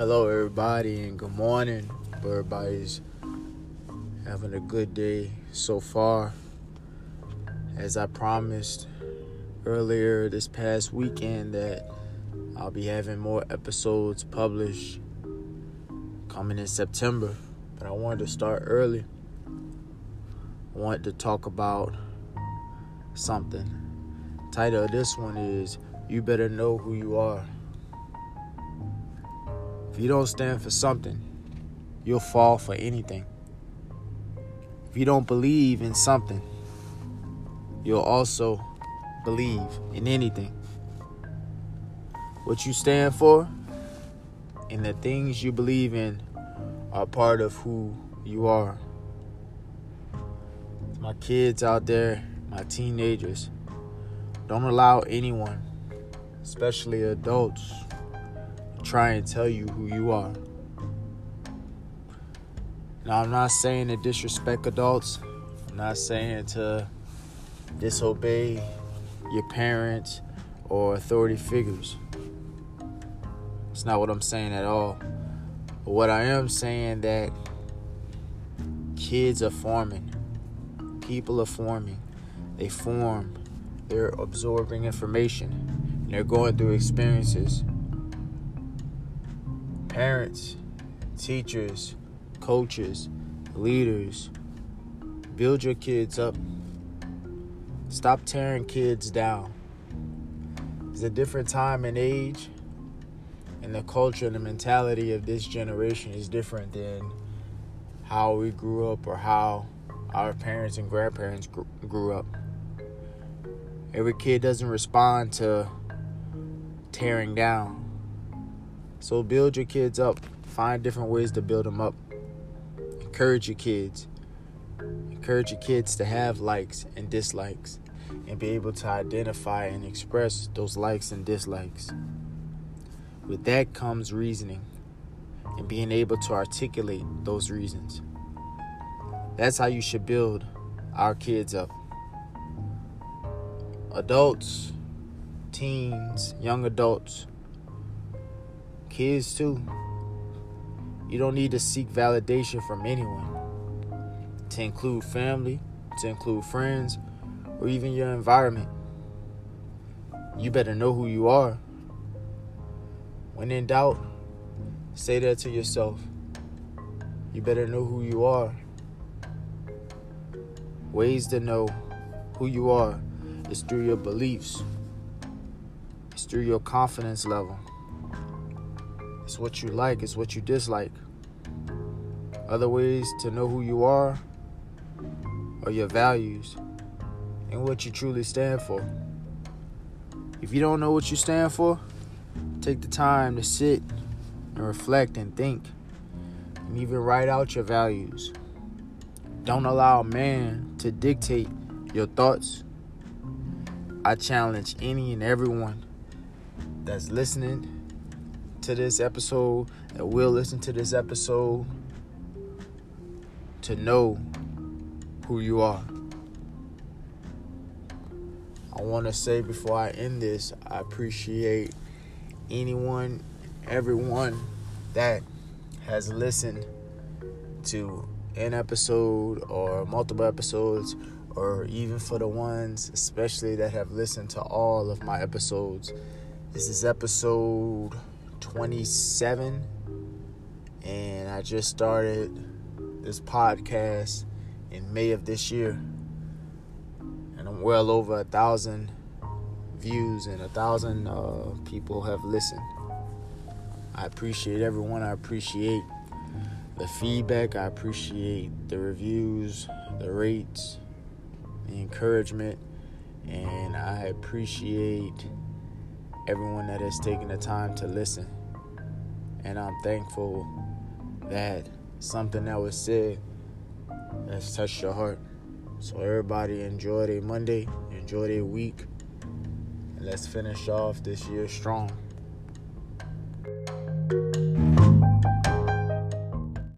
Hello, everybody, and good morning. Everybody's having a good day so far. As I promised earlier this past weekend, that I'll be having more episodes published coming in September, but I wanted to start early. I wanted to talk about something. title of this one is You Better Know Who You Are. If you don't stand for something, you'll fall for anything. If you don't believe in something, you'll also believe in anything. What you stand for and the things you believe in are part of who you are. My kids out there, my teenagers, don't allow anyone, especially adults, try and tell you who you are. Now, I'm not saying to disrespect adults. I'm not saying to disobey your parents or authority figures. It's not what I'm saying at all. But what I am saying that kids are forming, people are forming, they form, they're absorbing information, they're going through experiences. Parents, teachers, coaches, leaders, build your kids up. Stop tearing kids down. It's a different time and age, and the culture and the mentality of this generation is different than how we grew up or how our parents and grandparents grew up. Every kid doesn't respond to tearing down. So build your kids up. Find different ways to build them up. Encourage your kids. Encourage your kids to have likes and dislikes and be able to identify and express those likes and dislikes. With that comes reasoning and being able to articulate those reasons. That's how you should build our kids up. Adults, teens, young adults, kids too. You don't need to seek validation from anyone, to include family, to include friends, or even your environment. You better know who you are. When in doubt, say that to yourself. You better know who you are. Ways to know who you are is through your beliefs, it's through your confidence level. It's what you like, it's what you dislike. Other ways to know who you are are your values and what you truly stand for. If you don't know what you stand for, take the time to sit and reflect and think and even write out your values. Don't allow man to dictate your thoughts. I challenge any and everyone that's listening to this episode, that will listen to this episode, to know who you are. I want to say before I end this, I appreciate anyone, everyone that has listened to an episode or multiple episodes, or even for the ones, especially that have listened to all of my episodes. This is episode 27, and I just started this podcast in May of this year, and I'm well over a thousand views and a thousand uh, people have listened. I appreciate everyone. I appreciate the feedback. I appreciate the reviews, the rates, the encouragement, and I appreciate everyone that has taken the time to listen. And I'm thankful that something that was said has touched your heart. So everybody enjoy their Monday, enjoy their week, and let's finish off this year strong.